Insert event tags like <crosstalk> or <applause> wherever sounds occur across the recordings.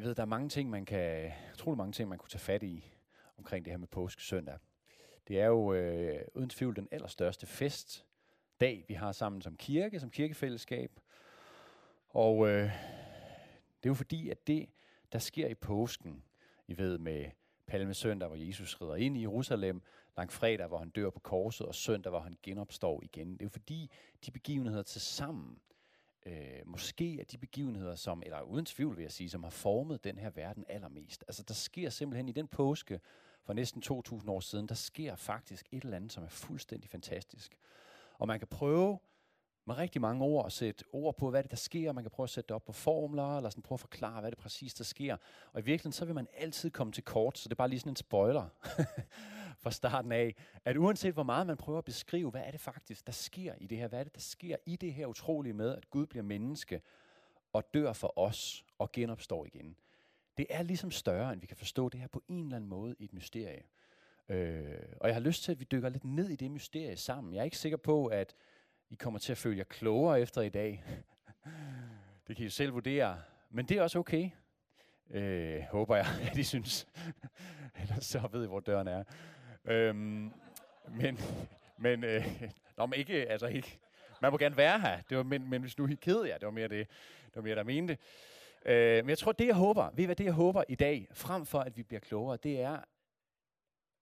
Jeg ved, der er mange ting, man kan, utrolig mange ting, man kunne tage fat i omkring det her med påskesøndag. Det er jo øh, uden tvivl den allerstørste festdag, vi har sammen som kirke, som kirkefællesskab. Og øh, det er jo fordi, at det, der sker i påsken, I ved med Palmesøndag, hvor Jesus rider ind i Jerusalem, langfredag, hvor han dør på korset, og søndag, hvor han genopstår igen. Det er jo fordi, de begivenheder til sammen, øh, måske er de begivenheder, som, eller uden tvivl vil jeg sige, som har formet den her verden allermest. Altså der sker simpelthen i den påske for næsten 2.000 år siden, der sker faktisk et eller andet, som er fuldstændig fantastisk. Og man kan prøve med rigtig mange ord at sætte ord på, hvad det der sker. Man kan prøve at sætte det op på formler, eller sådan prøve at forklare, hvad det præcis der sker. Og i virkeligheden, så vil man altid komme til kort, så det er bare lige sådan en spoiler <laughs> fra starten af, at uanset hvor meget man prøver at beskrive, hvad er det faktisk, der sker i det her, hvad er det, der sker i det her utrolige med, at Gud bliver menneske og dør for os og genopstår igen. Det er ligesom større, end vi kan forstå det her på en eller anden måde i et mysterie. Øh, og jeg har lyst til, at vi dykker lidt ned i det mysterie sammen. Jeg er ikke sikker på, at i kommer til at føle jer klogere efter i dag. <laughs> det kan I selv vurdere. Men det er også okay. Øh, håber jeg, <laughs> at I synes. Ellers så ved I, hvor døren er. Øhm, men, <laughs> men, øh, <laughs> nå, men ikke, altså ikke. Man må gerne være her. Det var, men, men hvis nu I ked jer, det var mere det, det var mere, der mente. Øh, men jeg tror, det jeg håber, ved I hvad det jeg håber i dag, frem for at vi bliver klogere, det er,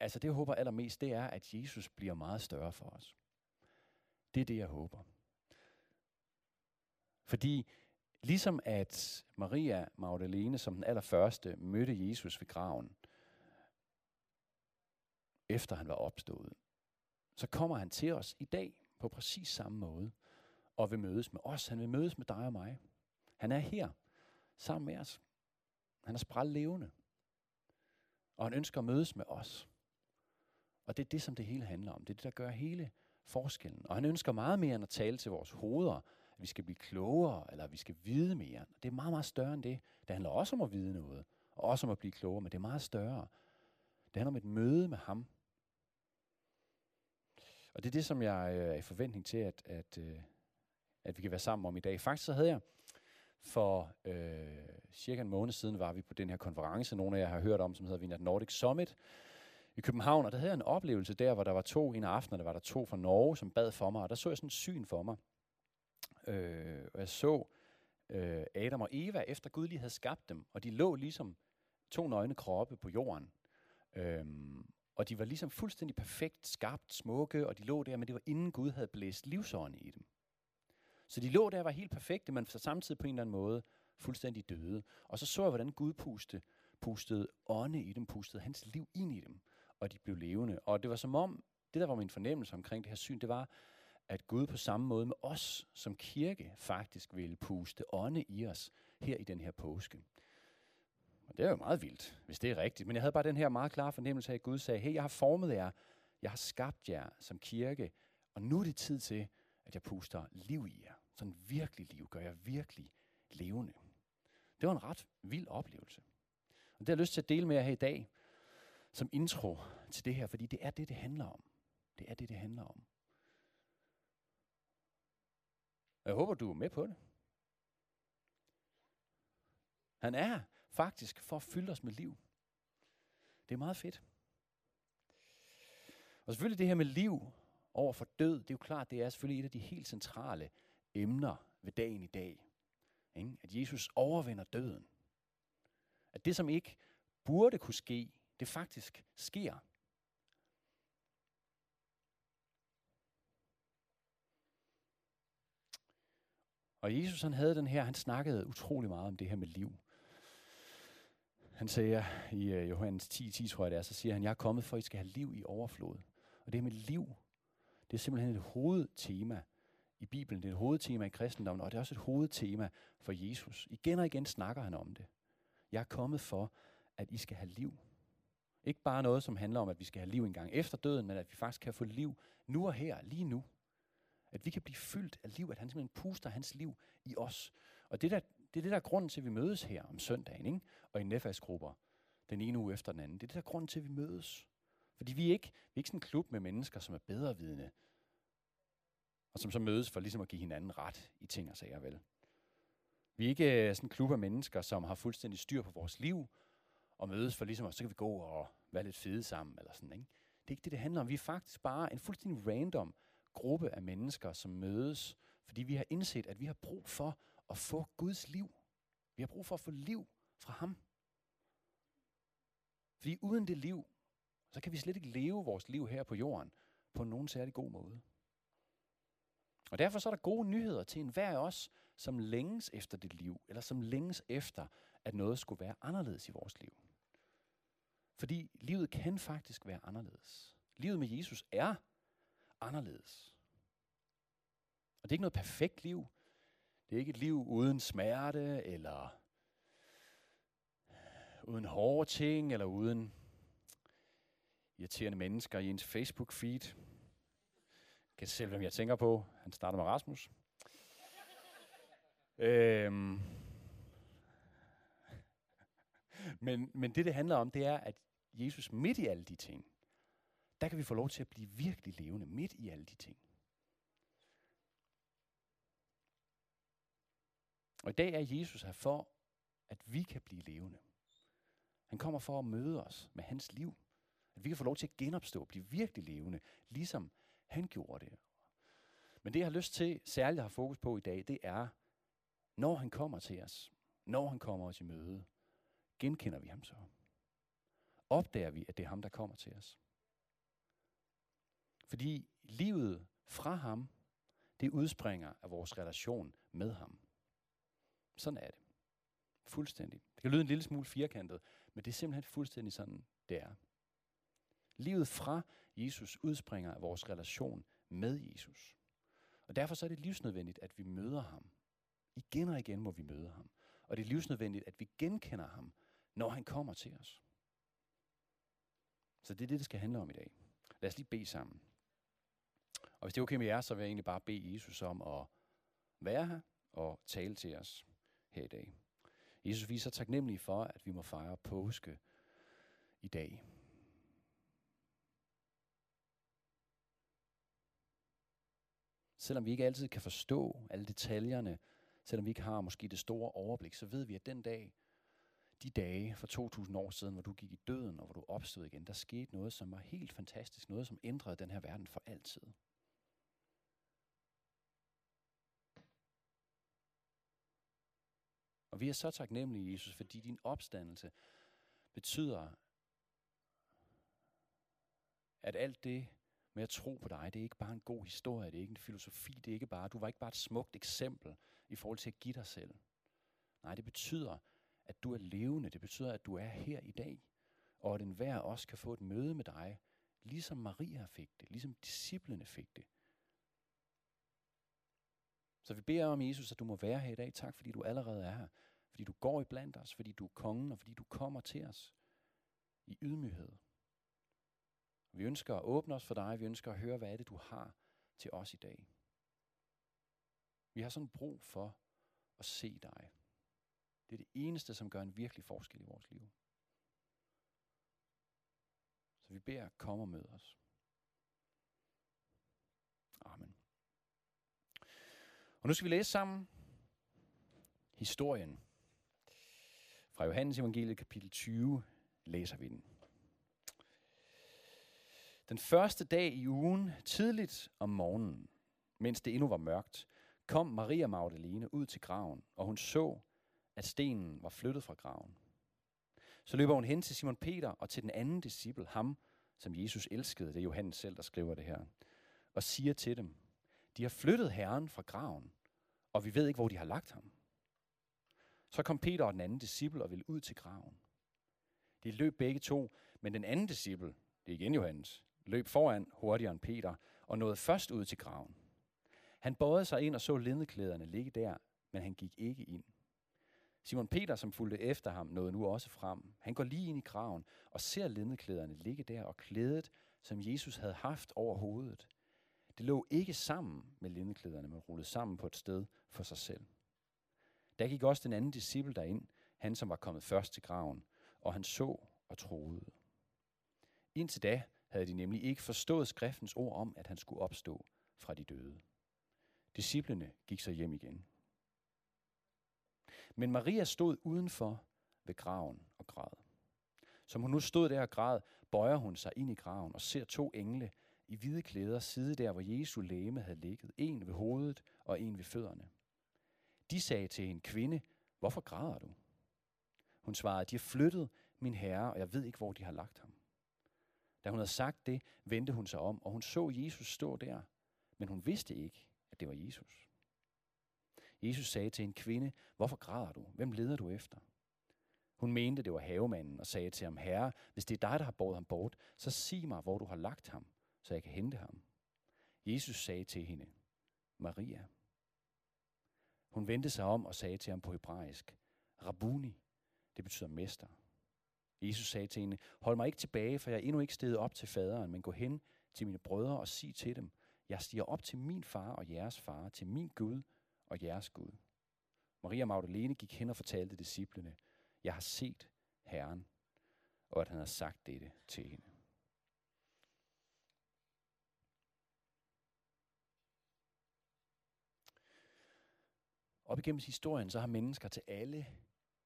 altså det jeg håber allermest, det er, at Jesus bliver meget større for os. Det er det, jeg håber. Fordi ligesom at Maria Magdalene som den allerførste mødte Jesus ved graven, efter han var opstået, så kommer han til os i dag på præcis samme måde og vil mødes med os. Han vil mødes med dig og mig. Han er her sammen med os. Han er spræl levende. Og han ønsker at mødes med os. Og det er det, som det hele handler om. Det er det, der gør hele forskellen. Og han ønsker meget mere end at tale til vores hoveder, at vi skal blive klogere, eller at vi skal vide mere. Det er meget, meget større end det. Det handler også om at vide noget, og også om at blive klogere, men det er meget større. Det handler om et møde med ham. Og det er det, som jeg øh, er i forventning til, at, at, øh, at vi kan være sammen om i dag. Faktisk så havde jeg for øh, cirka en måned siden, var vi på den her konference, nogle af jer har hørt om, som hedder Vinat Nordic Summit, i København, og der havde jeg en oplevelse der, hvor der var to, en af aftenerne var der to fra Norge, som bad for mig, og der så jeg sådan en syn for mig. Øh, og jeg så øh, Adam og Eva, efter Gud lige havde skabt dem, og de lå ligesom to nøgne kroppe på jorden. Øhm, og de var ligesom fuldstændig perfekt skabt, smukke, og de lå der, men det var inden Gud havde blæst livsånden i dem. Så de lå der og var helt perfekte, men så samtidig på en eller anden måde fuldstændig døde. Og så så jeg, hvordan Gud puste, pustede ånde i dem, pustede hans liv ind i dem og de blev levende. Og det var som om, det der var min fornemmelse omkring det her syn, det var, at Gud på samme måde med os som kirke faktisk ville puste ånde i os her i den her påske. Og det er jo meget vildt, hvis det er rigtigt. Men jeg havde bare den her meget klare fornemmelse af, at Gud sagde, hey, jeg har formet jer, jeg har skabt jer som kirke, og nu er det tid til, at jeg puster liv i jer. Sådan virkelig liv, gør jeg virkelig levende. Det var en ret vild oplevelse. Og det har jeg lyst til at dele med jer her i dag som intro til det her, fordi det er det, det handler om. Det er det, det handler om. Jeg håber, du er med på det. Han er faktisk for at fylde os med liv. Det er meget fedt. Og selvfølgelig det her med liv over for død, det er jo klart, det er selvfølgelig et af de helt centrale emner ved dagen i dag. Ikke? At Jesus overvinder døden. At det, som ikke burde kunne ske, det faktisk sker. Og Jesus han havde den her, han snakkede utrolig meget om det her med liv. Han siger i uh, Johannes 10, 10, tror jeg det er, så siger han, jeg er kommet for, at I skal have liv i overflod. Og det med liv, det er simpelthen et hovedtema i Bibelen. Det er et hovedtema i kristendommen, og det er også et hovedtema for Jesus. Igen og igen snakker han om det. Jeg er kommet for, at I skal have liv. Ikke bare noget, som handler om, at vi skal have liv en gang efter døden, men at vi faktisk kan få liv nu og her, lige nu. At vi kan blive fyldt af liv, at han simpelthen puster hans liv i os. Og det, der, det er det, der er grunden til, at vi mødes her om søndagen, ikke? og i nefasgrupper, den ene uge efter den anden. Det er det, der er grunden til, at vi mødes. Fordi vi er ikke, vi er ikke sådan en klub med mennesker, som er bedre vidne, og som så mødes for ligesom at give hinanden ret i ting og sager, vel? Vi er ikke øh, sådan en klub af mennesker, som har fuldstændig styr på vores liv, og mødes for ligesom, at så kan vi gå og være lidt fede sammen, eller sådan, ikke? Det er ikke det, det handler om. Vi er faktisk bare en fuldstændig random gruppe af mennesker, som mødes, fordi vi har indset, at vi har brug for at få Guds liv. Vi har brug for at få liv fra ham. Fordi uden det liv, så kan vi slet ikke leve vores liv her på jorden på nogen særlig god måde. Og derfor så er der gode nyheder til enhver af os, som længes efter det liv, eller som længes efter, at noget skulle være anderledes i vores liv. Fordi livet kan faktisk være anderledes. Livet med Jesus er anderledes. Og det er ikke noget perfekt liv. Det er ikke et liv uden smerte, eller øh, uden hårde ting, eller uden irriterende mennesker i ens Facebook-feed. Jeg kan selv, hvem jeg tænker på. Han starter med Rasmus. øhm. men, men det, det handler om, det er, at Jesus midt i alle de ting, der kan vi få lov til at blive virkelig levende midt i alle de ting. Og i dag er Jesus her for, at vi kan blive levende. Han kommer for at møde os med hans liv. At vi kan få lov til at genopstå, blive virkelig levende, ligesom han gjorde det. Men det, jeg har lyst til særligt at have fokus på i dag, det er, når han kommer til os, når han kommer os i møde, genkender vi ham så? Opdager vi, at det er ham, der kommer til os? Fordi livet fra ham, det udspringer af vores relation med ham. Sådan er det. Fuldstændig. Det kan lyde en lille smule firkantet, men det er simpelthen fuldstændig sådan, det er. Livet fra Jesus udspringer af vores relation med Jesus. Og derfor så er det livsnødvendigt, at vi møder ham. Igen og igen må vi møde ham. Og det er livsnødvendigt, at vi genkender ham, når han kommer til os. Så det er det, det skal handle om i dag. Lad os lige bede sammen. Og hvis det er okay med jer, så vil jeg egentlig bare bede Jesus om at være her og tale til os her i dag. Jesus, vi er så taknemmelige for, at vi må fejre påske i dag. Selvom vi ikke altid kan forstå alle detaljerne, selvom vi ikke har måske det store overblik, så ved vi, at den dag, de dage for 2000 år siden, hvor du gik i døden og hvor du opstod igen, der skete noget, som var helt fantastisk, noget, som ændrede den her verden for altid. Og vi er så taknemmelige, Jesus, fordi din opstandelse betyder, at alt det med at tro på dig, det er ikke bare en god historie, det er ikke en filosofi, det er ikke bare, du var ikke bare et smukt eksempel i forhold til at give dig selv. Nej, det betyder, at du er levende, det betyder, at du er her i dag, og at enhver også kan få et møde med dig, ligesom Maria fik det, ligesom disciplene fik det. Så vi beder om, Jesus, at du må være her i dag. Tak, fordi du allerede er her. Fordi du går i blandt os, fordi du er kongen, og fordi du kommer til os i ydmyghed. Vi ønsker at åbne os for dig. Vi ønsker at høre, hvad er det, du har til os i dag. Vi har sådan brug for at se dig. Det er det eneste, som gør en virkelig forskel i vores liv. Så vi beder, kom og mød os. Amen. Og nu skal vi læse sammen historien. Fra Johannes evangeliet kapitel 20 læser vi den. Den første dag i ugen, tidligt om morgenen, mens det endnu var mørkt, kom Maria Magdalene ud til graven, og hun så, at stenen var flyttet fra graven. Så løber hun hen til Simon Peter og til den anden disciple, ham, som Jesus elskede, det er Johannes selv, der skriver det her, og siger til dem, de har flyttet Herren fra graven, og vi ved ikke, hvor de har lagt ham. Så kom Peter og den anden disciple og ville ud til graven. De løb begge to, men den anden disciple, det er igen Johannes, løb foran hurtigere end Peter og nåede først ud til graven. Han bøjede sig ind og så lindeklæderne ligge der, men han gik ikke ind. Simon Peter, som fulgte efter ham, nåede nu også frem. Han går lige ind i graven og ser lindeklæderne ligge der og klædet, som Jesus havde haft over hovedet. Det lå ikke sammen med lindeklæderne, men rullet sammen på et sted for sig selv. Der gik også den anden disciple derind, han som var kommet først til graven, og han så og troede. Indtil da havde de nemlig ikke forstået skriftens ord om, at han skulle opstå fra de døde. Disciplene gik så hjem igen. Men Maria stod udenfor ved graven og græd. Som hun nu stod der og græd, bøjer hun sig ind i graven og ser to engle i hvide klæder sidde der, hvor Jesu læme havde ligget. En ved hovedet og en ved fødderne. De sagde til en kvinde, hvorfor græder du? Hun svarede, de har flyttet min herre, og jeg ved ikke, hvor de har lagt ham. Da hun havde sagt det, vendte hun sig om, og hun så Jesus stå der, men hun vidste ikke, at det var Jesus. Jesus sagde til en kvinde, hvorfor græder du? Hvem leder du efter? Hun mente, det var havemanden, og sagde til ham, Herre, hvis det er dig, der har båret ham bort, så sig mig, hvor du har lagt ham, så jeg kan hente ham. Jesus sagde til hende, Maria. Hun vendte sig om og sagde til ham på hebraisk, Rabuni, det betyder mester. Jesus sagde til hende, hold mig ikke tilbage, for jeg er endnu ikke steget op til faderen, men gå hen til mine brødre og sig til dem, jeg stiger op til min far og jeres far, til min Gud og jeres Gud. Maria Magdalene gik hen og fortalte disciplene, jeg har set Herren, og at han har sagt dette til hende. Op igennem historien, så har mennesker til alle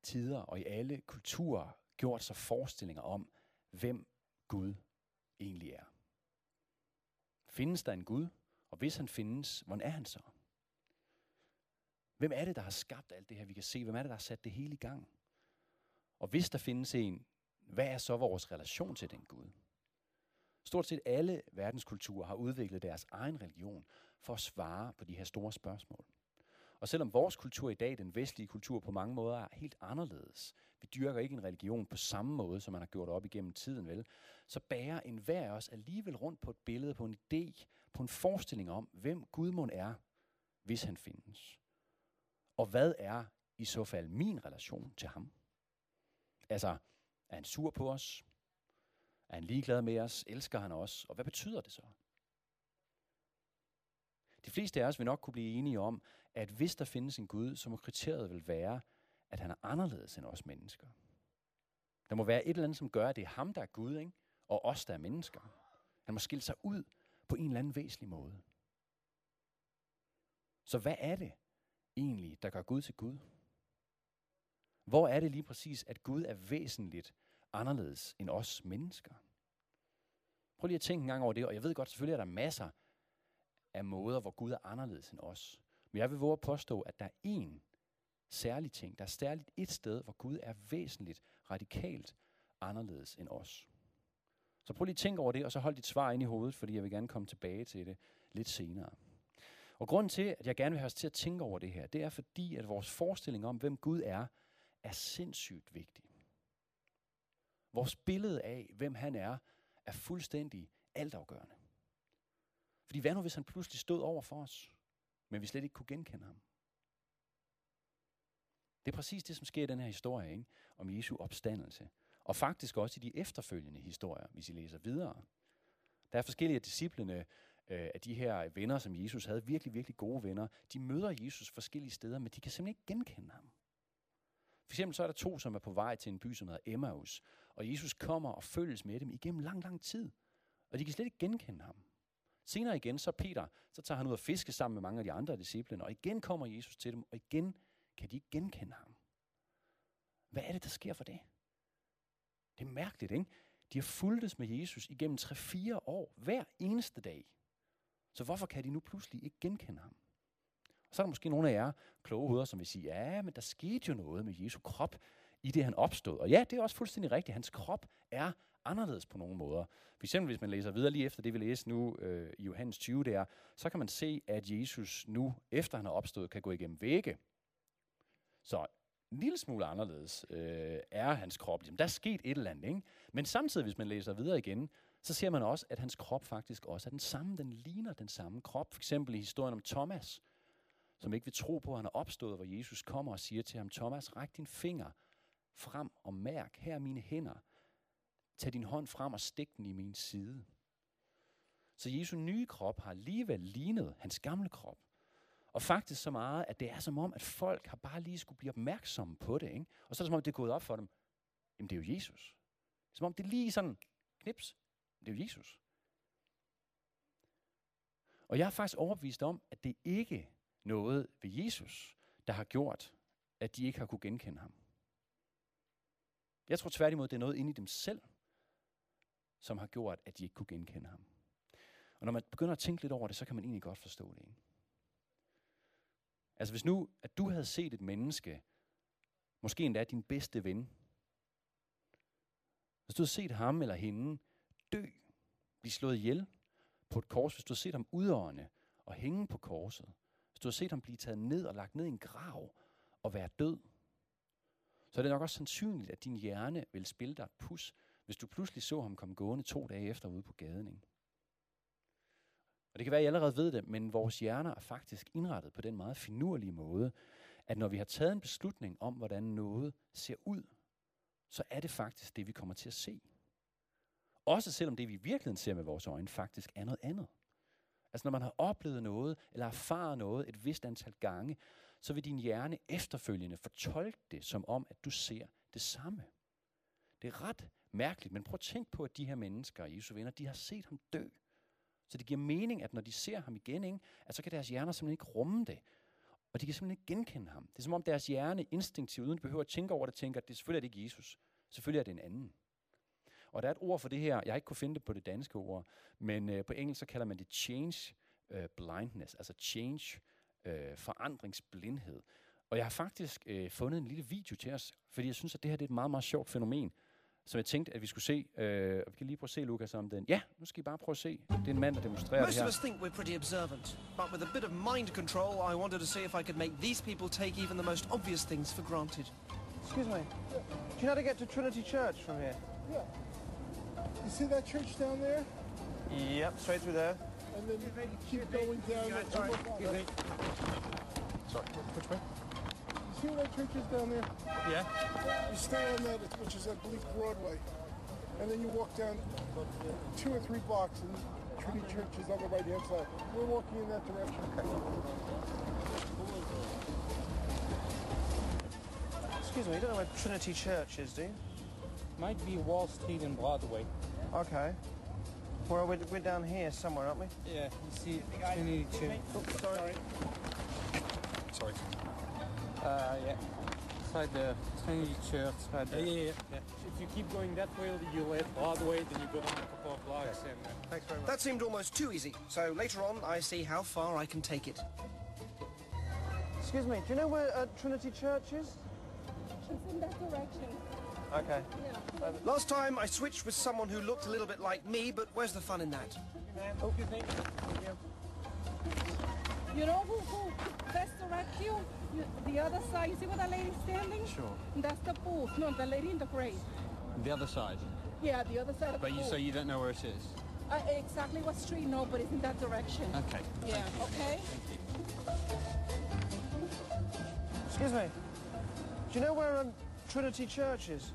tider og i alle kulturer gjort sig forestillinger om, hvem Gud egentlig er. Findes der en Gud? Og hvis han findes, hvordan er han så? Hvem er det, der har skabt alt det her, vi kan se? Hvem er det, der har sat det hele i gang? Og hvis der findes en, hvad er så vores relation til den Gud? Stort set alle verdenskulturer har udviklet deres egen religion for at svare på de her store spørgsmål. Og selvom vores kultur i dag, den vestlige kultur, på mange måder er helt anderledes, vi dyrker ikke en religion på samme måde, som man har gjort op igennem tiden, vel, så bærer enhver af os alligevel rundt på et billede, på en idé, på en forestilling om, hvem Gudmund er, hvis han findes. Og hvad er i så fald min relation til ham? Altså, er han sur på os? Er han ligeglad med os? Elsker han os? Og hvad betyder det så? De fleste af os vil nok kunne blive enige om, at hvis der findes en Gud, så må kriteriet vel være, at han er anderledes end os mennesker. Der må være et eller andet, som gør, at det er ham, der er Gud, ikke? og os, der er mennesker. Han må skille sig ud på en eller anden væsentlig måde. Så hvad er det egentlig, der gør Gud til Gud? Hvor er det lige præcis, at Gud er væsentligt anderledes end os mennesker? Prøv lige at tænke en gang over det, og jeg ved godt, selvfølgelig er der masser af måder, hvor Gud er anderledes end os. Men jeg vil våge at påstå, at der er én særlig ting. Der er særligt et sted, hvor Gud er væsentligt, radikalt anderledes end os. Så prøv lige at tænke over det, og så hold dit svar ind i hovedet, fordi jeg vil gerne komme tilbage til det lidt senere. Og grunden til, at jeg gerne vil have os til at tænke over det her, det er fordi, at vores forestilling om, hvem Gud er, er sindssygt vigtig. Vores billede af, hvem han er, er fuldstændig altafgørende. Fordi hvad nu, hvis han pludselig stod over for os, men vi slet ikke kunne genkende ham? Det er præcis det, som sker i den her historie ikke? om Jesu opstandelse. Og faktisk også i de efterfølgende historier, hvis I læser videre. Der er forskellige af disciplene øh, af de her venner, som Jesus havde, virkelig, virkelig gode venner. De møder Jesus forskellige steder, men de kan simpelthen ikke genkende ham. For eksempel så er der to, som er på vej til en by, som hedder Emmaus. Og Jesus kommer og følges med dem igennem lang, lang tid. Og de kan slet ikke genkende ham. Senere igen, så Peter, så tager han ud og fiske sammen med mange af de andre disciplene, og igen kommer Jesus til dem, og igen kan de ikke genkende ham. Hvad er det, der sker for det? Det er mærkeligt, ikke? De har fulgtes med Jesus igennem 3-4 år, hver eneste dag. Så hvorfor kan de nu pludselig ikke genkende ham? Og så er der måske nogle af jer kloge hoveder, som vil sige, ja, men der skete jo noget med Jesu krop i det, han opstod. Og ja, det er også fuldstændig rigtigt. Hans krop er anderledes på nogle måder. For eksempel, hvis man læser videre lige efter det, vi læser nu øh, i Johannes 20 der, så kan man se, at Jesus nu, efter han er opstået, kan gå igennem vægge. Så en lille smule anderledes øh, er hans krop. Jamen, der er sket et eller andet, ikke? Men samtidig, hvis man læser videre igen, så ser man også, at hans krop faktisk også er den samme. Den ligner den samme krop. For eksempel i historien om Thomas, som ikke vil tro på, at han er opstået, hvor Jesus kommer og siger til ham, Thomas, ræk din finger frem og mærk, her er mine hænder. Tag din hånd frem og stik den i min side. Så Jesu nye krop har alligevel lignet hans gamle krop. Og faktisk så meget, at det er som om, at folk har bare lige skulle blive opmærksomme på det. Ikke? Og så er det som om, det er gået op for dem. Jamen det er jo Jesus. Som om det er lige sådan, knips, det er jo Jesus. Og jeg er faktisk overbevist om, at det ikke noget ved Jesus, der har gjort, at de ikke har kunne genkende ham. Jeg tror tværtimod, det er noget inde i dem selv, som har gjort, at de ikke kunne genkende ham. Og når man begynder at tænke lidt over det, så kan man egentlig godt forstå det. Ikke? Altså hvis nu, at du havde set et menneske, måske endda din bedste ven, hvis du havde set ham eller hende dø, blive slået ihjel på et kors, hvis du havde set ham udånde og hænge på korset, hvis du havde set ham blive taget ned og lagt ned i en grav og være død, så er det nok også sandsynligt, at din hjerne vil spille dig et pus, hvis du pludselig så ham komme gående to dage efter ude på gaden. Ikke? Og det kan være, at I allerede ved det, men vores hjerner er faktisk indrettet på den meget finurlige måde, at når vi har taget en beslutning om, hvordan noget ser ud, så er det faktisk det, vi kommer til at se. Også selvom det, vi i virkeligheden ser med vores øjne, faktisk er noget andet. Altså når man har oplevet noget, eller erfaret noget et vist antal gange, så vil din hjerne efterfølgende fortolke det som om, at du ser det samme. Det er ret mærkeligt, men prøv at tænk på, at de her mennesker, Jesu venner, de har set ham dø. Så det giver mening, at når de ser ham igen, ikke, at så kan deres hjerner simpelthen ikke rumme det. Og de kan simpelthen ikke genkende ham. Det er som om deres hjerne instinktivt, uden at behøver at tænke over det, tænker, at det selvfølgelig er det ikke Jesus. Selvfølgelig er det en anden. Og der er et ord for det her, jeg har ikke kunne finde det på det danske ord, men øh, på engelsk så kalder man det change øh, blindness, altså change øh, forandringsblindhed. Og jeg har faktisk øh, fundet en lille video til os, fordi jeg synes, at det her det er et meget, meget sjovt fænomen, som jeg tænkte, at vi skulle se. Øh, og vi kan lige prøve at se, Lukas, om den. Ja, nu skal I bare prøve at se. Det er en mand, der demonstrerer Most det her. of us think we're pretty observant, but with a bit of mind control, I wanted to see if I could make these people take even the most obvious things for granted. Excuse me. Do you know how to get to Trinity Church from here? You see that church down there? Yep, straight through there. And then you keep going down. sorry, almost- excuse me. Sorry, which way? You see where that church is down there? Yeah. You stay on that, which is, I believe, Broadway. And then you walk down two or three blocks, and Trinity Church is on the right-hand side. We're walking in that direction. Excuse me, you don't know where Trinity Church is, do you? Might be Wall Street and Broadway. Okay. Well, we're, we're down here somewhere, aren't we? Yeah, you see Trinity Church. Oops, sorry. Sorry. Uh, yeah. Inside the Trinity Church, right there. Yeah, yeah, yeah. If you keep going that way, you'll the way, then you go down a couple of blocks and... Uh, Thanks very much. That seemed almost too easy, so later on I see how far I can take it. Excuse me, do you know where uh, Trinity Church is? It's in that direction. Okay. Yeah. Um, last time I switched with someone who looked a little bit like me, but where's the fun in that? oh, excuse me. You know who, who best direct you? You? The other side. You see where that lady's standing? Sure. That's the booth. No, the lady in the gray. The other side. Yeah, the other side of But the you booth. so you don't know where it is? uh, exactly what street? No, but it's in that direction. Okay. yeah. Okay. Excuse me. Do you know where um, Trinity Church is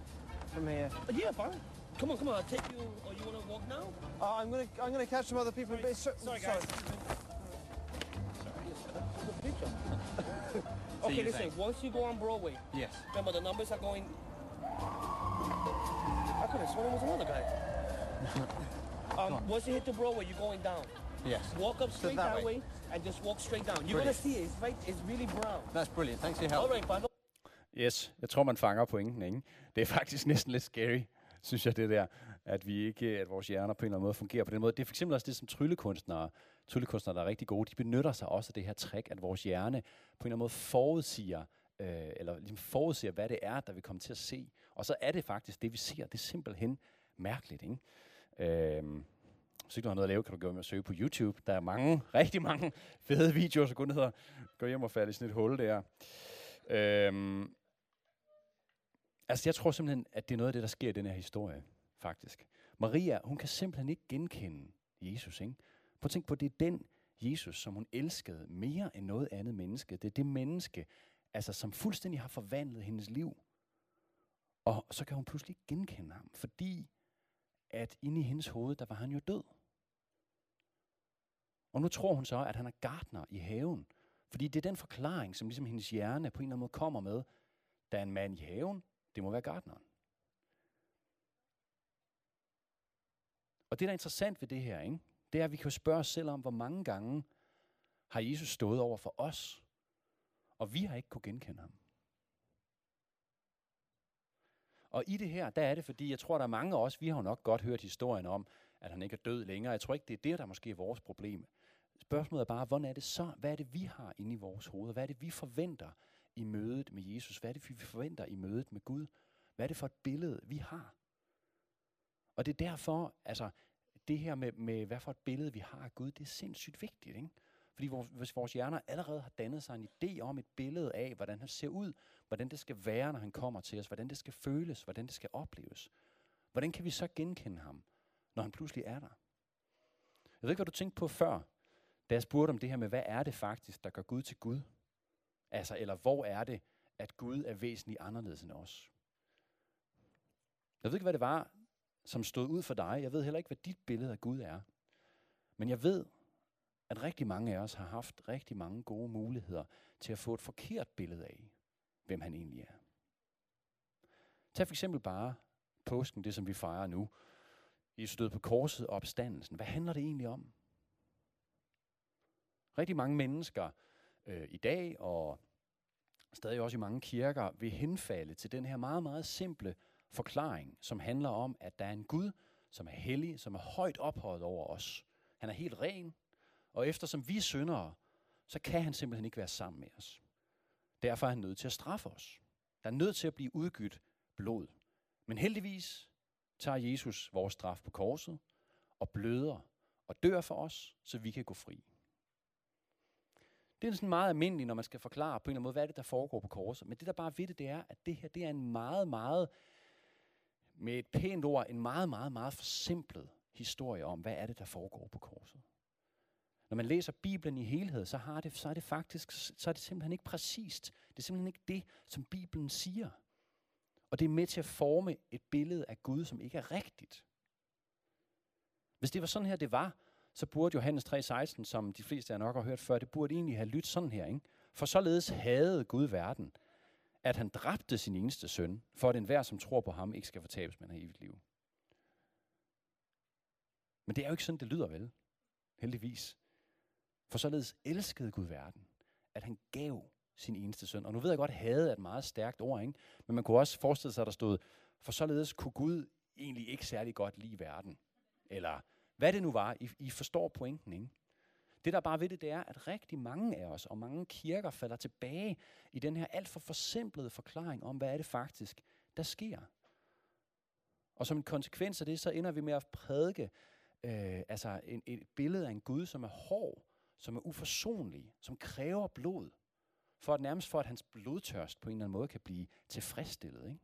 from here? Yeah, fine. Come on, come on. I'll take you. Or you want to walk now? Uh, I'm gonna I'm gonna catch some other people. Sorry, So- sorry, guys. So <laughs> <laughs> okay, you listen. think- Once you go on Broadway, Yes. remember the numbers are going. I could have sworn it was another guy. <laughs> um, once you hit the Broadway, you're going down. Yes. Walk up straight that that, way. way. and just walk straight down. You're Brilliant. gonna see it. It's right. It's really brown. That's brilliant. Thanks for your help. All right, fine. Yes, jeg tror, man fanger pointen, ikke? Det er faktisk næsten lidt scary, synes jeg, det der, at vi ikke, at vores hjerner på en eller anden måde fungerer på den måde. Det er for eksempel også det, som tryllekunstnere, tryllekunstnere, der er rigtig gode, de benytter sig også af det her trick, at vores hjerne på en eller anden måde forudsiger, øh, eller ligesom forudsiger, hvad det er, der vi kommer til at se. Og så er det faktisk det, vi ser. Det er simpelthen mærkeligt, ikke? Øh, hvis ikke du har noget at lave, kan du gå hjem og søge på YouTube. Der er mange, <laughs> rigtig mange fede videoer, så kun hedder, gå hjem og falde i sådan et hul der. Øhm, altså, jeg tror simpelthen, at det er noget af det, der sker i den her historie, faktisk. Maria, hun kan simpelthen ikke genkende Jesus, ikke? Prøv at tænk på, det er den Jesus, som hun elskede mere end noget andet menneske. Det er det menneske, altså, som fuldstændig har forvandlet hendes liv. Og så kan hun pludselig ikke genkende ham, fordi at inde i hendes hoved, der var han jo død. Og nu tror hun så, at han er gartner i haven. Fordi det er den forklaring, som ligesom hendes hjerne på en eller anden måde kommer med. Der er en mand i haven, det må være gartneren. Og det, der er interessant ved det her, ikke? Det er, at vi kan spørge os selv om, hvor mange gange har Jesus stået over for os, og vi har ikke kunne genkende ham. Og i det her, der er det, fordi jeg tror, der er mange af os, vi har jo nok godt hørt historien om, at han ikke er død længere. Jeg tror ikke, det er det, der måske er vores problem. Spørgsmålet er bare, hvordan er det så? Hvad er det, vi har inde i vores hoved? Hvad er det, vi forventer i mødet med Jesus? Hvad er det, vi forventer i mødet med Gud? Hvad er det for et billede, vi har? Og det er derfor, altså, det her med, med hvad for et billede vi har af Gud, det er sindssygt vigtigt. Ikke? Fordi vores, hvis vores hjerner allerede har dannet sig en idé om et billede af, hvordan han ser ud, hvordan det skal være, når han kommer til os, hvordan det skal føles, hvordan det skal opleves, hvordan kan vi så genkende ham, når han pludselig er der? Jeg ved ikke, hvad du tænkte på før, da jeg spurgte om det her med, hvad er det faktisk, der gør Gud til Gud? Altså, eller hvor er det, at Gud er væsentligt anderledes end os? Jeg ved ikke, hvad det var, som stod ud for dig. Jeg ved heller ikke, hvad dit billede af Gud er. Men jeg ved, at rigtig mange af os har haft rigtig mange gode muligheder til at få et forkert billede af, hvem han egentlig er. Tag for eksempel bare påsken, det som vi fejrer nu. I stød på korset og opstandelsen. Hvad handler det egentlig om? Rigtig mange mennesker øh, i dag, og stadig også i mange kirker, vil henfalde til den her meget, meget simple forklaring, som handler om, at der er en Gud, som er hellig, som er højt ophøjet over os. Han er helt ren, og eftersom vi er syndere, så kan han simpelthen ikke være sammen med os. Derfor er han nødt til at straffe os. Der er nødt til at blive udgydt blod. Men heldigvis tager Jesus vores straf på korset og bløder og dør for os, så vi kan gå fri. Det er sådan meget almindeligt, når man skal forklare på en eller anden måde, hvad er det, der foregår på korset. Men det, der bare ved det, det er, at det her det er en meget, meget, med et pænt ord, en meget, meget, meget forsimplet historie om, hvad er det, der foregår på korset. Når man læser Bibelen i helhed, så, har det, så er det faktisk, så er det simpelthen ikke præcist. Det er simpelthen ikke det, som Bibelen siger. Og det er med til at forme et billede af Gud, som ikke er rigtigt. Hvis det var sådan her, det var, så burde Johannes 3,16, som de fleste af nok har hørt før, det burde egentlig have lyttet sådan her. Ikke? For således havde Gud verden, at han dræbte sin eneste søn, for at enhver, som tror på ham, ikke skal fortabes, men har evigt liv. Men det er jo ikke sådan, det lyder vel. Heldigvis. For således elskede Gud verden, at han gav sin eneste søn. Og nu ved jeg godt, at havde er et meget stærkt ord, ikke? men man kunne også forestille sig, at der stod, for således kunne Gud egentlig ikke særlig godt lide verden. Eller hvad det nu var, I, I forstår pointen, ikke? Det der bare ved det, det er, at rigtig mange af os og mange kirker falder tilbage i den her alt for forsimplede forklaring om, hvad er det faktisk, der sker. Og som en konsekvens af det, så ender vi med at prædike øh, altså en, et billede af en Gud, som er hård, som er uforsonlig, som kræver blod, for at nærmest for, at hans blodtørst på en eller anden måde kan blive tilfredsstillet. Ikke?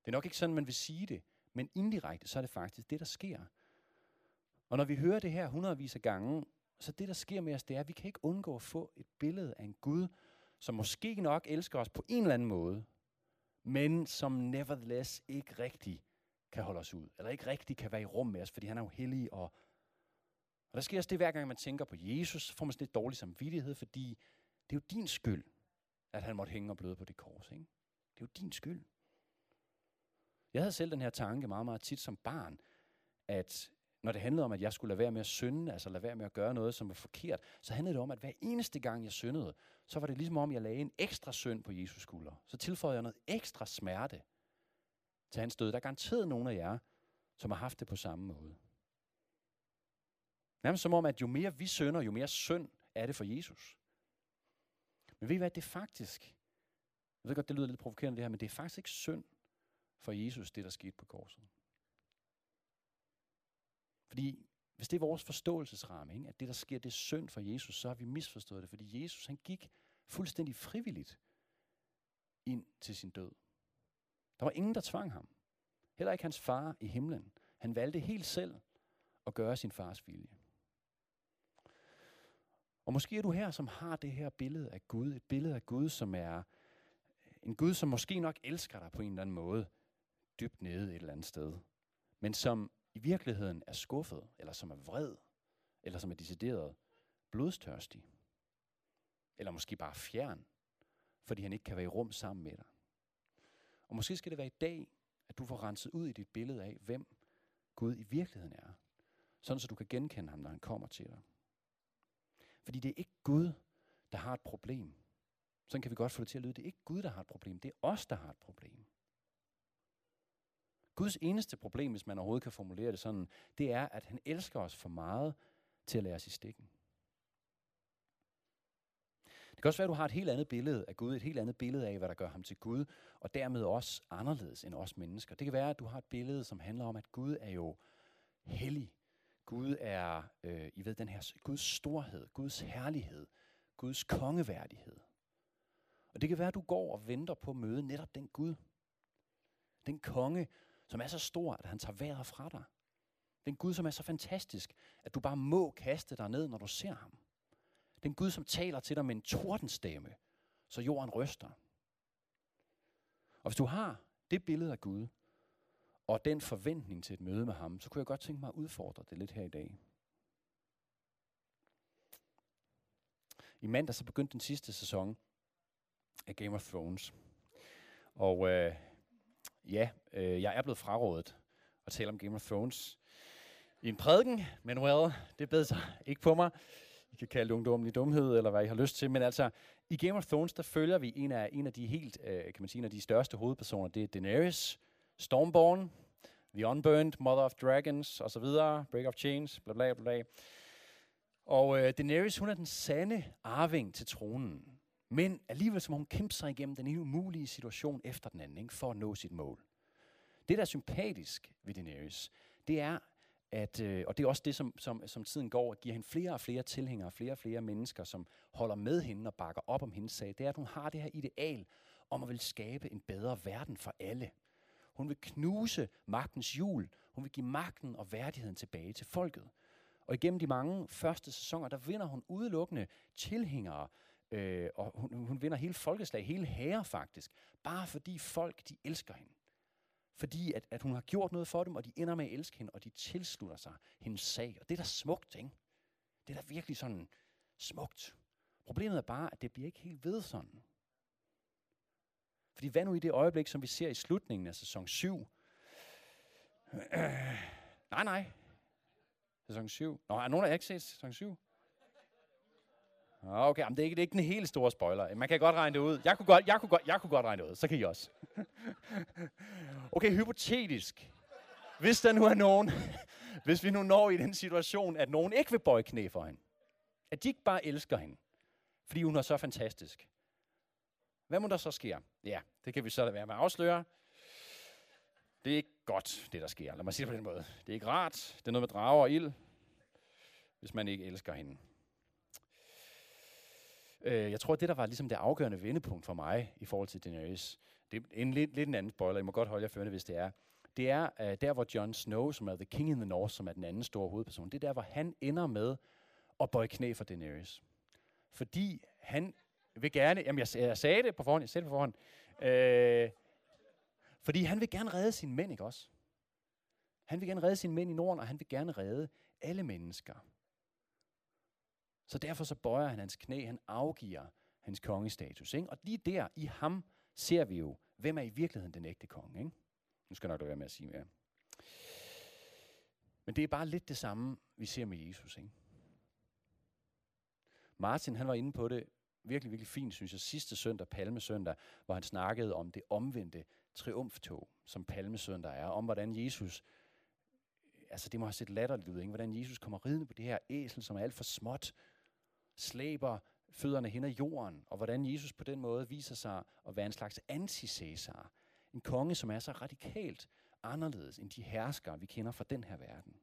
Det er nok ikke sådan, man vil sige det, men indirekte, så er det faktisk det, der sker. Og når vi hører det her hundredvis af gange, så det, der sker med os, det er, at vi kan ikke undgå at få et billede af en Gud, som måske nok elsker os på en eller anden måde, men som nevertheless ikke rigtig kan holde os ud, eller ikke rigtig kan være i rum med os, fordi han er jo hellig. Og, og der sker også det, hver gang man tænker på Jesus, så får man sådan lidt dårlig samvittighed, fordi det er jo din skyld, at han måtte hænge og bløde på det kors. Ikke? Det er jo din skyld. Jeg havde selv den her tanke meget, meget tit som barn, at når det handlede om, at jeg skulle lade være med at synde, altså lade være med at gøre noget, som var forkert, så handlede det om, at hver eneste gang, jeg syndede, så var det ligesom om, jeg lagde en ekstra synd på Jesus skulder. Så tilføjede jeg noget ekstra smerte til hans død. Der er garanteret nogen af jer, som har haft det på samme måde. Nærmest som om, at jo mere vi synder, jo mere synd er det for Jesus. Men ved I hvad, det er faktisk, jeg ved godt, det lyder lidt provokerende det her, men det er faktisk ikke synd for Jesus, det der skete på korset. Fordi hvis det er vores forståelsesramme, ikke, at det der sker, det er synd for Jesus, så har vi misforstået det. Fordi Jesus, han gik fuldstændig frivilligt ind til sin død. Der var ingen, der tvang ham. Heller ikke hans far i himlen. Han valgte helt selv at gøre sin fars vilje. Og måske er du her, som har det her billede af Gud. Et billede af Gud, som er en Gud, som måske nok elsker dig på en eller anden måde. Dybt nede et eller andet sted. Men som i virkeligheden er skuffet, eller som er vred, eller som er decideret blodstørstig. Eller måske bare fjern, fordi han ikke kan være i rum sammen med dig. Og måske skal det være i dag, at du får renset ud i dit billede af, hvem Gud i virkeligheden er. Sådan så du kan genkende ham, når han kommer til dig. Fordi det er ikke Gud, der har et problem. Sådan kan vi godt få det til at lyde. Det er ikke Gud, der har et problem. Det er os, der har et problem. Guds eneste problem, hvis man overhovedet kan formulere det sådan, det er, at han elsker os for meget til at lade os i stikken. Det kan også være, at du har et helt andet billede af Gud, et helt andet billede af, hvad der gør ham til Gud, og dermed også anderledes end os mennesker. Det kan være, at du har et billede, som handler om, at Gud er jo hellig. Gud er, øh, I ved, den her Guds storhed, Guds herlighed, Guds kongeværdighed. Og det kan være, at du går og venter på at møde netop den Gud. Den konge, som er så stor, at han tager vejret fra dig. Den Gud, som er så fantastisk, at du bare må kaste dig ned, når du ser ham. Den Gud, som taler til dig med en tordenstemme, så jorden ryster. Og hvis du har det billede af Gud, og den forventning til et møde med ham, så kunne jeg godt tænke mig at udfordre det lidt her i dag. I mandag så begyndte den sidste sæson af Game of Thrones. Og øh, ja, øh, jeg er blevet frarådet at tale om Game of Thrones i en prædiken, men well, det bed sig ikke på mig. I kan kalde det ungdommelig dumhed, eller hvad I har lyst til. Men altså, i Game of Thrones, der følger vi en af, en af de helt, øh, kan man sige, en af de største hovedpersoner. Det er Daenerys, Stormborn, The Unburned, Mother of Dragons, og så videre, Break of Chains, bla bla bla. Og øh, Daenerys, hun er den sande arving til tronen. Men alligevel så må hun kæmpe sig igennem den umulige situation efter den anden, ikke, for at nå sit mål. Det, der er sympatisk ved Daenerys, det er, at, øh, og det er også det, som, som, som tiden går, at giver hende flere og flere tilhængere, flere og flere mennesker, som holder med hende og bakker op om hendes sag, det er, at hun har det her ideal om at vil skabe en bedre verden for alle. Hun vil knuse magtens hjul. Hun vil give magten og værdigheden tilbage til folket. Og igennem de mange første sæsoner, der vinder hun udelukkende tilhængere, øh, og hun, hun vinder hele folkeslag, hele herre faktisk, bare fordi folk, de elsker hende. Fordi at, at hun har gjort noget for dem, og de ender med at elske hende, og de tilslutter sig hendes sag. Og det er da smukt, ikke? Det er da virkelig sådan smukt. Problemet er bare, at det bliver ikke helt ved sådan. Fordi hvad nu i det øjeblik, som vi ser i slutningen af sæson 7? Øh, <clears throat> nej, nej. Sæson 7. Nå, er nogen, der ikke set sæson 7? Ah, okay, men det er, ikke, det er ikke den helt store spoiler. Man kan godt regne det ud. Jeg kunne godt, jeg kunne godt, jeg kunne godt regne det ud. Så kan I også. <laughs> okay, hypotetisk. Hvis der nu er nogen, <laughs> hvis vi nu når i den situation, at nogen ikke vil bøje knæ for hende. At de ikke bare elsker hende. Fordi hun er så fantastisk. Hvad må der så ske? Ja, det kan vi så lade være med at afsløre. Det er ikke godt, det der sker. Lad mig sige det på den måde. Det er ikke rart. Det er noget med drager og ild, hvis man ikke elsker hende. Øh, jeg tror, det der var ligesom det afgørende vendepunkt for mig i forhold til Daenerys, det er en lidt, lidt en anden spoiler, I må godt holde jer førende, hvis det er. Det er øh, der, hvor Jon Snow, som er The King in the North, som er den anden store hovedperson, det er der, hvor han ender med at bøje knæ for Daenerys. Fordi han vil gerne, jamen jeg, jeg sagde det på forhånd, jeg sagde det på forhånd, øh, fordi han vil gerne redde sine mænd, ikke også? Han vil gerne redde sine mænd i Norden, og han vil gerne redde alle mennesker. Så derfor så bøjer han hans knæ, han afgiver hans kongestatus. Ikke? Og lige der, i ham, ser vi jo, hvem er i virkeligheden den ægte konge. Ikke? Nu skal jeg nok være med at sige mere. Men det er bare lidt det samme, vi ser med Jesus. Ikke? Martin, han var inde på det virkelig, virkelig fint, synes jeg, sidste søndag, Palmesøndag, hvor han snakkede om det omvendte triumftog, som Palmesøndag er, om hvordan Jesus, altså det må have set latterligt ud, ikke? hvordan Jesus kommer ridende på det her æsel, som er alt for småt, slæber fødderne hen ad jorden, og hvordan Jesus på den måde viser sig at være en slags anti-Cæsar. En konge, som er så radikalt anderledes end de herskere, vi kender fra den her verden.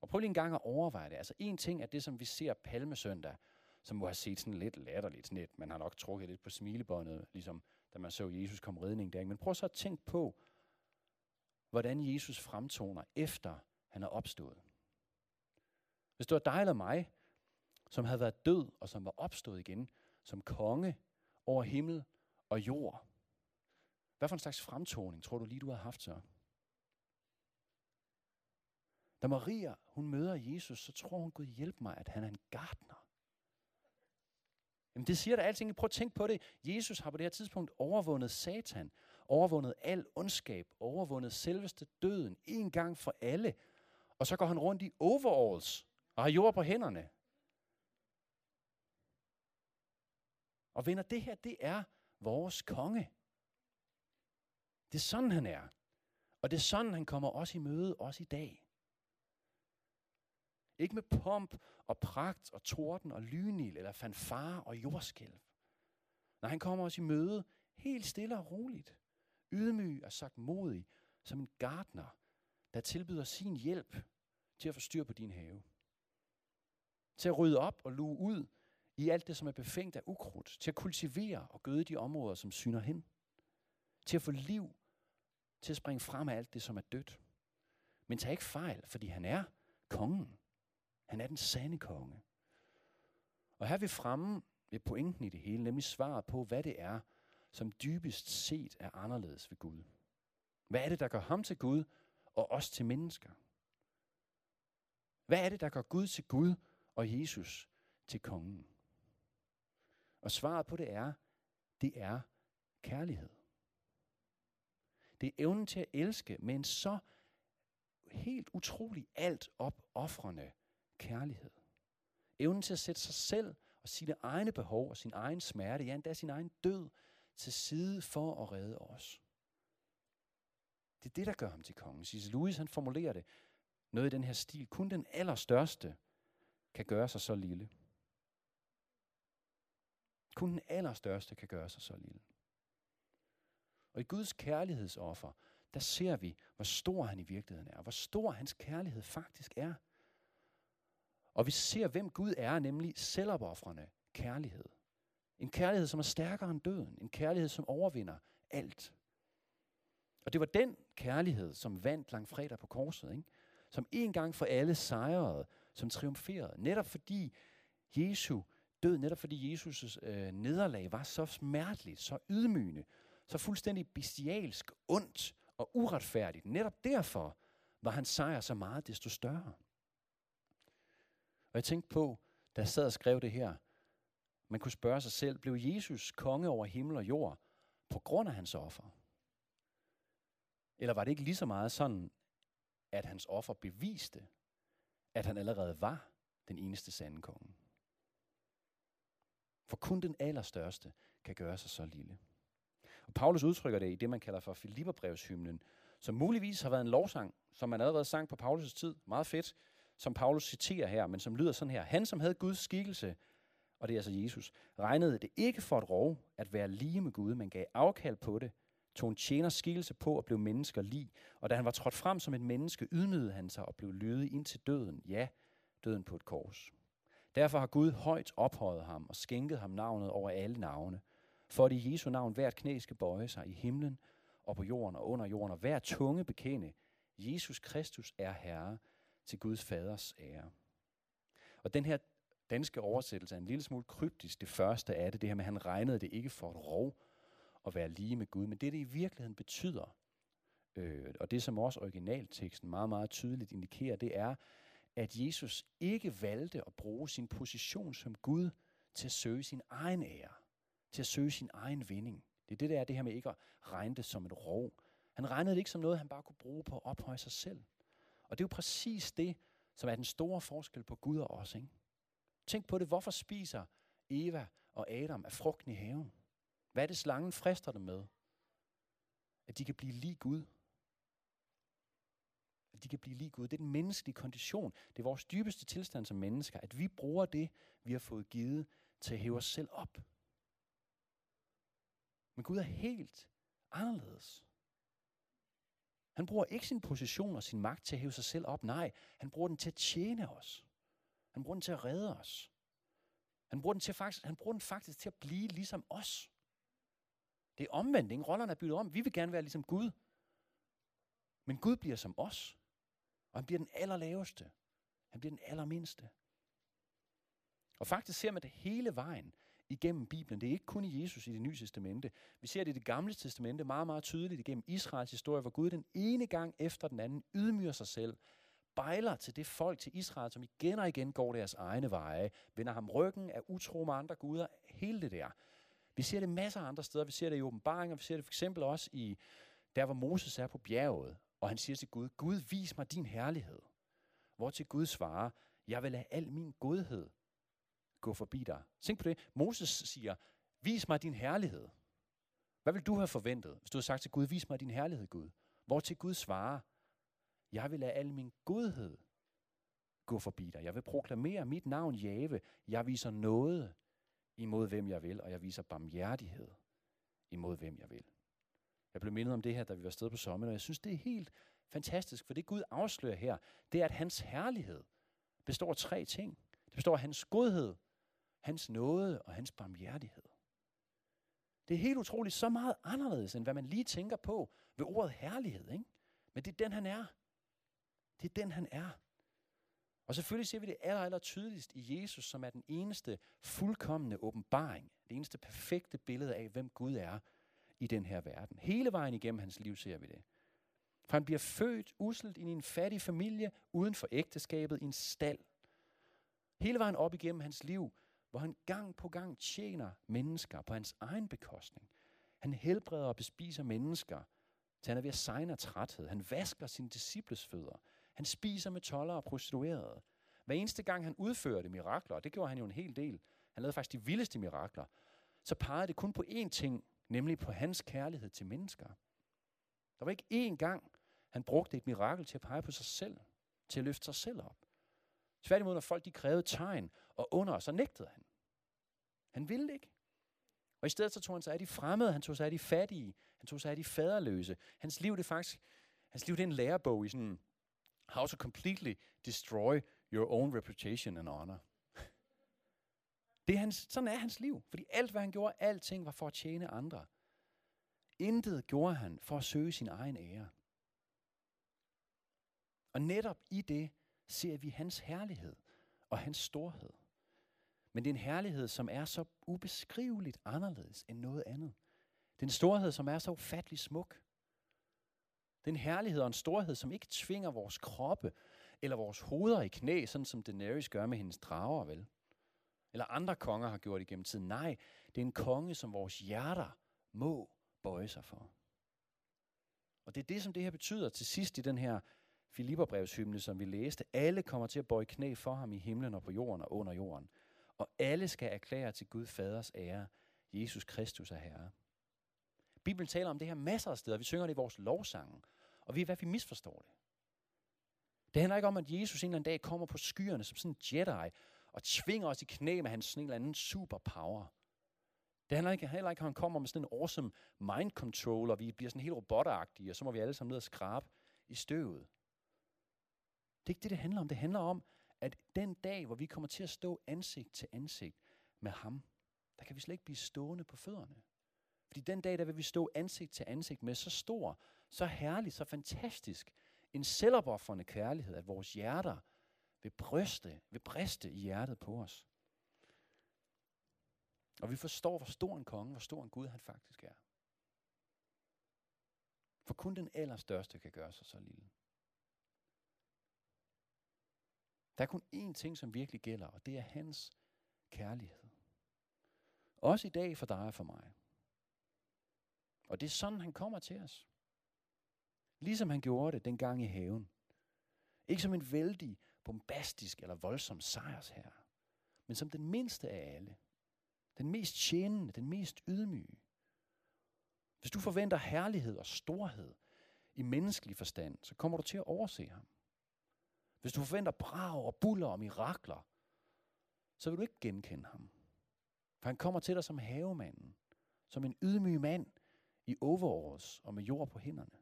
Og prøv lige en gang at overveje det. Altså en ting er det, som vi ser palmesøndag, som må have set sådan lidt latterligt, sådan lidt, man har nok trukket lidt på smilebåndet, ligesom da man så Jesus komme redning der. Men prøv så at tænke på, hvordan Jesus fremtoner, efter han er opstået. Hvis det var dig eller mig, som havde været død og som var opstået igen som konge over himmel og jord. Hvad for en slags fremtoning tror du lige, du har haft så? Da Maria, hun møder Jesus, så tror hun, Gud hjælp mig, at han er en gartner. Jamen det siger der alting. Prøv at tænke på det. Jesus har på det her tidspunkt overvundet Satan, overvundet al ondskab, overvundet selveste døden, en gang for alle. Og så går han rundt i overalls og har jord på hænderne. Og venner, det her, det er vores konge. Det er sådan, han er. Og det er sådan, han kommer os i møde, også i dag. Ikke med pomp og pragt og torden og lynil eller fanfare og jordskælv. Når han kommer os i møde helt stille og roligt, ydmyg og sagt modig, som en gartner, der tilbyder sin hjælp til at få styr på din have. Til at rydde op og luge ud i alt det, som er befængt af ukrudt. Til at kultivere og gøde de områder, som syner hen. Til at få liv. Til at springe frem af alt det, som er dødt. Men tag ikke fejl, fordi han er kongen. Han er den sande konge. Og her er vi fremme ved pointen i det hele, nemlig svaret på, hvad det er, som dybest set er anderledes ved Gud. Hvad er det, der gør ham til Gud, og os til mennesker? Hvad er det, der gør Gud til Gud, og Jesus til kongen? Og svaret på det er, det er kærlighed. Det er evnen til at elske med en så helt utrolig alt op offrende kærlighed. Evnen til at sætte sig selv og sine egne behov og sin egen smerte, ja endda sin egen død, til side for at redde os. Det er det, der gør ham til kongen. C.S. Lewis han formulerer det noget i den her stil. Kun den allerstørste kan gøre sig så lille. Kun den allerstørste kan gøre sig så lille. Og i Guds kærlighedsoffer, der ser vi, hvor stor han i virkeligheden er. Hvor stor hans kærlighed faktisk er. Og vi ser, hvem Gud er, nemlig selvopoffrende kærlighed. En kærlighed, som er stærkere end døden. En kærlighed, som overvinder alt. Og det var den kærlighed, som vandt langfredag på korset. Ikke? Som en gang for alle sejrede, som triumferede. Netop fordi Jesu død, netop fordi Jesus' øh, nederlag var så smerteligt, så ydmygende, så fuldstændig bestialsk, ondt og uretfærdigt. Netop derfor var hans sejr så meget desto større. Og jeg tænkte på, da jeg sad og skrev det her, man kunne spørge sig selv, blev Jesus konge over himmel og jord på grund af hans offer? Eller var det ikke lige så meget sådan, at hans offer beviste, at han allerede var den eneste sande konge? For kun den allerstørste kan gøre sig så lille. Og Paulus udtrykker det i det, man kalder for Filipperbrevshymnen, som muligvis har været en lovsang, som man allerede sang på Paulus' tid. Meget fedt, som Paulus citerer her, men som lyder sådan her. Han, som havde Guds skikkelse, og det er altså Jesus, regnede det ikke for et rov at være lige med Gud, men gav afkald på det, tog en tjener skikkelse på og blev mennesker lige. Og da han var trådt frem som et menneske, ydmygede han sig og blev lydig ind til døden. Ja, døden på et kors. Derfor har Gud højt ophøjet ham og skænket ham navnet over alle navne, for at i Jesu navn hvert knæ skal bøje sig i himlen og på jorden og under jorden, og hver tunge bekende, Jesus Kristus er Herre til Guds faders ære. Og den her danske oversættelse er en lille smule kryptisk. Det første af det, det her med, at han regnede det ikke for et rov at være lige med Gud, men det, det i virkeligheden betyder, øh, og det som også originalteksten meget, meget tydeligt indikerer, det er, at Jesus ikke valgte at bruge sin position som Gud til at søge sin egen ære, til at søge sin egen vinding. Det er det, der er det her med ikke at regne det som et rov. Han regnede det ikke som noget, han bare kunne bruge på at ophøje sig selv. Og det er jo præcis det, som er den store forskel på Gud og os. Ikke? Tænk på det. Hvorfor spiser Eva og Adam af frugten i haven? Hvad er det, slangen frister dem med? At de kan blive lige Gud. At de kan blive lige Gud. Det er den menneskelige kondition. Det er vores dybeste tilstand som mennesker, at vi bruger det, vi har fået givet, til at hæve os selv op. Men Gud er helt anderledes. Han bruger ikke sin position og sin magt til at hæve sig selv op. Nej, han bruger den til at tjene os. Han bruger den til at redde os. Han bruger den, til faktisk, han bruger den faktisk til at blive ligesom os. Det er omvendt, ikke? Rollerne er byttet om. Vi vil gerne være ligesom Gud. Men Gud bliver som os. Og han bliver den allerlaveste. Han bliver den allermindste. Og faktisk ser man det hele vejen igennem Bibelen. Det er ikke kun i Jesus i det nye testamente. Vi ser det i det gamle testamente meget, meget tydeligt igennem Israels historie, hvor Gud den ene gang efter den anden ydmyger sig selv, bejler til det folk til Israel, som igen og igen går deres egne veje, vender ham ryggen, er utro med andre guder, hele det der. Vi ser det masser af andre steder. Vi ser det i åbenbaringer, vi ser det for eksempel også i der, hvor Moses er på bjerget, og han siger til Gud, Gud, vis mig din herlighed. Hvor til Gud svarer, jeg vil lade al min godhed gå forbi dig. Tænk på det. Moses siger, vis mig din herlighed. Hvad vil du have forventet, hvis du havde sagt til Gud, vis mig din herlighed, Gud? Hvor til Gud svarer, jeg vil lade al min godhed gå forbi dig. Jeg vil proklamere mit navn, Jave. Jeg viser noget imod, hvem jeg vil, og jeg viser barmhjertighed imod, hvem jeg vil. Jeg blev mindet om det her, da vi var sted på sommeren, og jeg synes, det er helt fantastisk, for det Gud afslører her, det er, at hans herlighed består af tre ting. Det består af hans godhed, hans nåde og hans barmhjertighed. Det er helt utroligt så meget anderledes, end hvad man lige tænker på ved ordet herlighed. Ikke? Men det er den, han er. Det er den, han er. Og selvfølgelig ser vi det aller, aller tydeligst i Jesus, som er den eneste fuldkommende åbenbaring, det eneste perfekte billede af, hvem Gud er i den her verden. Hele vejen igennem hans liv ser vi det. For han bliver født uselt i en fattig familie, uden for ægteskabet, i en stald. Hele vejen op igennem hans liv, hvor han gang på gang tjener mennesker på hans egen bekostning. Han helbreder og bespiser mennesker, til han er ved at sejne af træthed. Han vasker sine disciples fødder. Han spiser med toller og prostituerede. Hver eneste gang han udførte mirakler, og det gjorde han jo en hel del, han lavede faktisk de vildeste mirakler, så pegede det kun på én ting, nemlig på hans kærlighed til mennesker. Der var ikke én gang, han brugte et mirakel til at pege på sig selv, til at løfte sig selv op. Tværtimod, når folk de krævede tegn og under, så nægtede han. Han ville ikke. Og i stedet så tog han sig af de fremmede, han tog sig af de fattige, han tog sig af de faderløse. Hans liv det er faktisk, hans liv det er en lærebog i sådan, how to completely destroy your own reputation and honor. Det er hans, sådan er hans liv. Fordi alt, hvad han gjorde, alting var for at tjene andre. Intet gjorde han for at søge sin egen ære. Og netop i det ser vi hans herlighed og hans storhed. Men det er en herlighed, som er så ubeskriveligt anderledes end noget andet. Det er en storhed, som er så ufattelig smuk. Det er en herlighed og en storhed, som ikke tvinger vores kroppe eller vores hoveder i knæ, sådan som Daenerys gør med hendes drager, vel? Eller andre konger har gjort igennem tiden. Nej, det er en konge, som vores hjerter må bøje sig for. Og det er det, som det her betyder til sidst i den her Filipperbrevshymne, som vi læste. Alle kommer til at bøje knæ for ham i himlen og på jorden og under jorden. Og alle skal erklære til Gud Faders ære, Jesus Kristus er Herre. Bibelen taler om det her masser af steder. Vi synger det i vores lovsange. Og vi er i hvert fald misforstår det. Det handler ikke om, at Jesus en eller anden dag kommer på skyerne som sådan en Jedi og tvinger os i knæ med hans sådan en eller anden superpower. Det handler ikke, heller ikke, at han kommer med sådan en awesome mind control, og vi bliver sådan helt robotagtige, og så må vi alle sammen ned og skrabe i støvet. Det er ikke det, det handler om. Det handler om, at den dag, hvor vi kommer til at stå ansigt til ansigt med ham, der kan vi slet ikke blive stående på fødderne. Fordi den dag, der vil vi stå ansigt til ansigt med så stor, så herlig, så fantastisk en selvopoffrende kærlighed, at vores hjerter vil bryste, vil briste i hjertet på os. Og vi forstår, hvor stor en konge, hvor stor en Gud han faktisk er. For kun den allerstørste kan gøre sig så lille. Der er kun én ting, som virkelig gælder, og det er hans kærlighed. Også i dag for dig og for mig. Og det er sådan, han kommer til os. Ligesom han gjorde det dengang i haven. Ikke som en vældig, bombastisk eller voldsom sejrsherre, men som den mindste af alle. Den mest tjenende, den mest ydmyge. Hvis du forventer herlighed og storhed i menneskelig forstand, så kommer du til at overse ham. Hvis du forventer brag og buller og mirakler, så vil du ikke genkende ham. For han kommer til dig som havemanden, som en ydmyg mand i overalls og med jord på hænderne.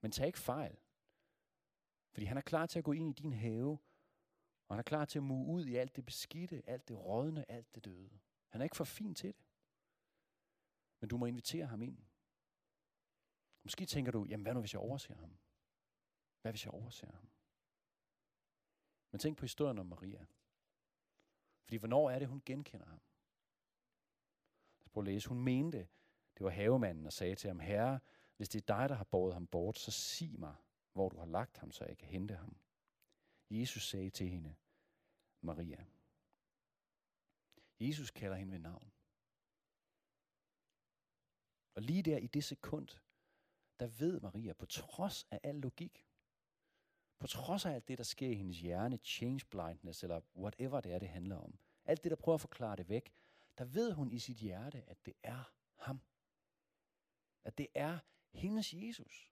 Men tag ikke fejl. Fordi han er klar til at gå ind i din have, og han er klar til at mue ud i alt det beskidte, alt det rådne, alt det døde. Han er ikke for fin til det. Men du må invitere ham ind. Måske tænker du, jamen hvad nu hvis jeg overser ham? Hvad hvis jeg overser ham? Men tænk på historien om Maria. Fordi hvornår er det, hun genkender ham? Lad os prøve at læse. Hun mente, det var havemanden, og sagde til ham, Herre, hvis det er dig, der har båret ham bort, så sig mig, hvor du har lagt ham, så jeg kan hente ham. Jesus sagde til hende, Maria. Jesus kalder hende ved navn. Og lige der i det sekund, der ved Maria, på trods af al logik, på trods af alt det, der sker i hendes hjerne, change blindness, eller whatever det er, det handler om, alt det, der prøver at forklare det væk, der ved hun i sit hjerte, at det er ham. At det er hendes Jesus.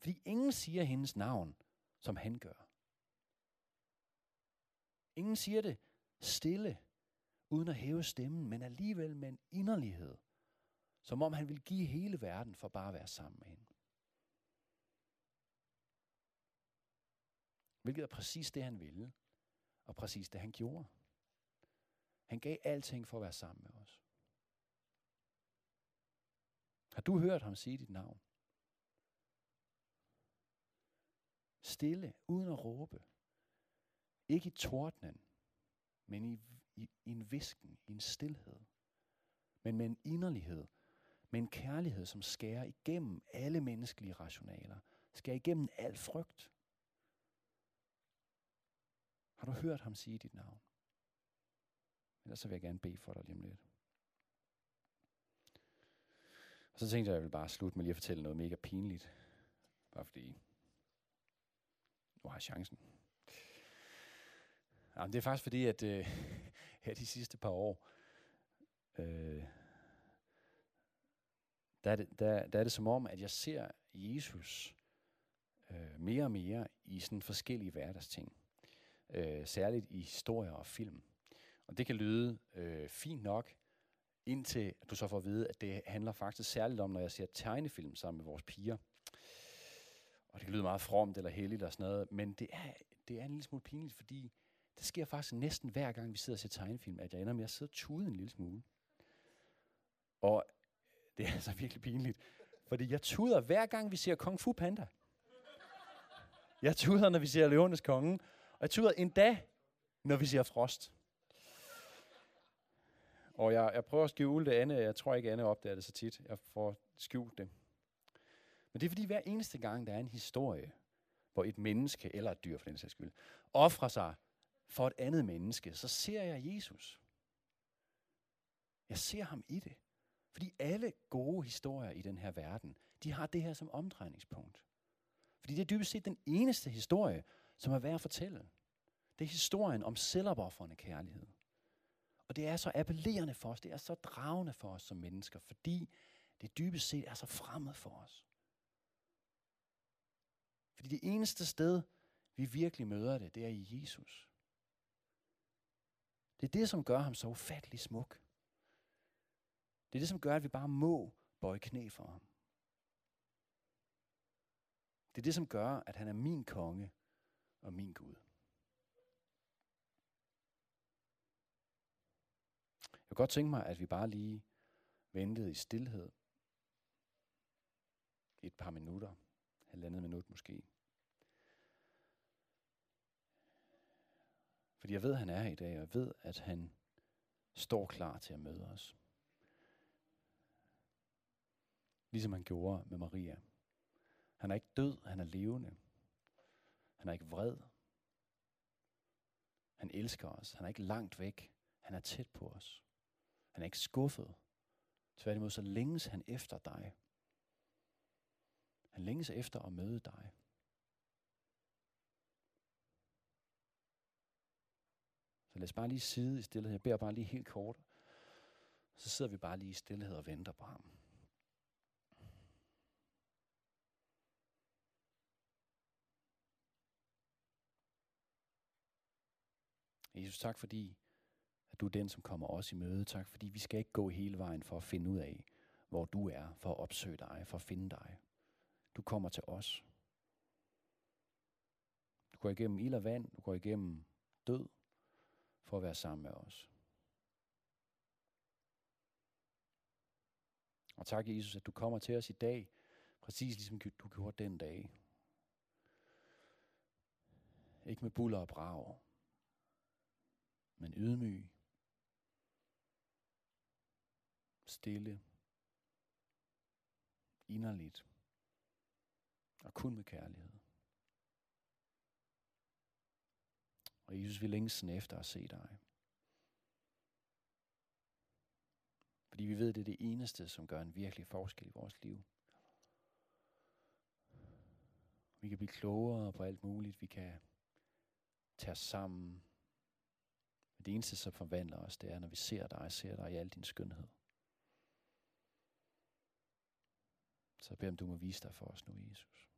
Fordi ingen siger hendes navn, som han gør. Ingen siger det stille, uden at hæve stemmen, men alligevel med en inderlighed, som om han vil give hele verden for bare at være sammen med hende. Hvilket er præcis det, han ville, og præcis det, han gjorde. Han gav alting for at være sammen med os. Har du hørt ham sige dit navn? Stille, uden at råbe. Ikke i tordnen, men i, i, i en visken, i en stillhed. Men med en inderlighed, med en kærlighed, som skærer igennem alle menneskelige rationaler. Skærer igennem al frygt. Har du hørt ham sige dit navn? Ellers så vil jeg gerne bede for dig lige om lidt. Og så tænkte jeg, at jeg ville bare slutte med lige at fortælle noget mega pinligt. Bare fordi, nu har jeg chancen. Jamen, det er faktisk fordi, at øh, <laughs> her de sidste par år, øh, der, er det, der, der er det som om, at jeg ser Jesus øh, mere og mere i sådan forskellige hverdagsting. Øh, særligt i historier og film. Og det kan lyde øh, fint nok, indtil du så får at vide, at det handler faktisk særligt om, når jeg ser tegnefilm sammen med vores piger. Og det kan lyde meget fromt eller heldigt eller sådan noget, men det er, det er en lille smule pinligt, fordi det sker faktisk næsten hver gang, vi sidder og ser tegnefilm, at jeg ender med at sidde og tude en lille smule. Og det er altså virkelig pinligt, fordi jeg tuder hver gang, vi ser Kung Fu Panda. Jeg tuder, når vi ser Løvenes Konge, og jeg tuder endda, når vi ser Frost. Og jeg, jeg prøver at skjule det, Anne. Jeg tror ikke, Anne opdager det så tit. Jeg får skjult det. Men det er fordi, hver eneste gang, der er en historie, hvor et menneske, eller et dyr for den sags skyld, offrer sig for et andet menneske, så ser jeg Jesus. Jeg ser ham i det. Fordi alle gode historier i den her verden, de har det her som omdrejningspunkt. Fordi det er dybest set den eneste historie, som er værd at fortælle. Det er historien om selvopoffrende kærlighed. Og det er så appellerende for os, det er så dragende for os som mennesker, fordi det dybest set er så fremmed for os. Fordi det eneste sted, vi virkelig møder det, det er i Jesus. Det er det, som gør ham så ufattelig smuk. Det er det, som gør, at vi bare må bøje knæ for ham. Det er det, som gør, at han er min konge og min Gud. Jeg kunne godt tænke mig, at vi bare lige ventede i stillhed et par minutter, halvandet minut måske. Fordi jeg ved, at han er her i dag, og jeg ved, at han står klar til at møde os. Ligesom han gjorde med Maria. Han er ikke død, han er levende. Han er ikke vred. Han elsker os. Han er ikke langt væk. Han er tæt på os. Han er ikke skuffet. Tværtimod så længes han efter dig. Han længes efter at møde dig. Så lad os bare lige sidde i stillhed. Jeg beder bare lige helt kort. Så sidder vi bare lige i stillhed og venter på ham. Jesus, tak fordi, at du er den, som kommer os i møde. Tak fordi vi skal ikke gå hele vejen for at finde ud af, hvor du er, for at opsøge dig, for at finde dig. Du kommer til os. Du går igennem ild og vand, du går igennem død, for at være sammen med os. Og tak, Jesus, at du kommer til os i dag, præcis ligesom du gjorde den dag. Ikke med buller og brag, men ydmyg, stille, inderligt og kun med kærlighed. Og Jesus, vi længes efter at se dig. Fordi vi ved, det er det eneste, som gør en virkelig forskel i vores liv. Vi kan blive klogere på alt muligt. Vi kan tage os sammen. Men det eneste, som forvandler os, det er, når vi ser dig, ser dig i al din skønhed. Så jeg beder om, du må vise dig for os nu, Jesus.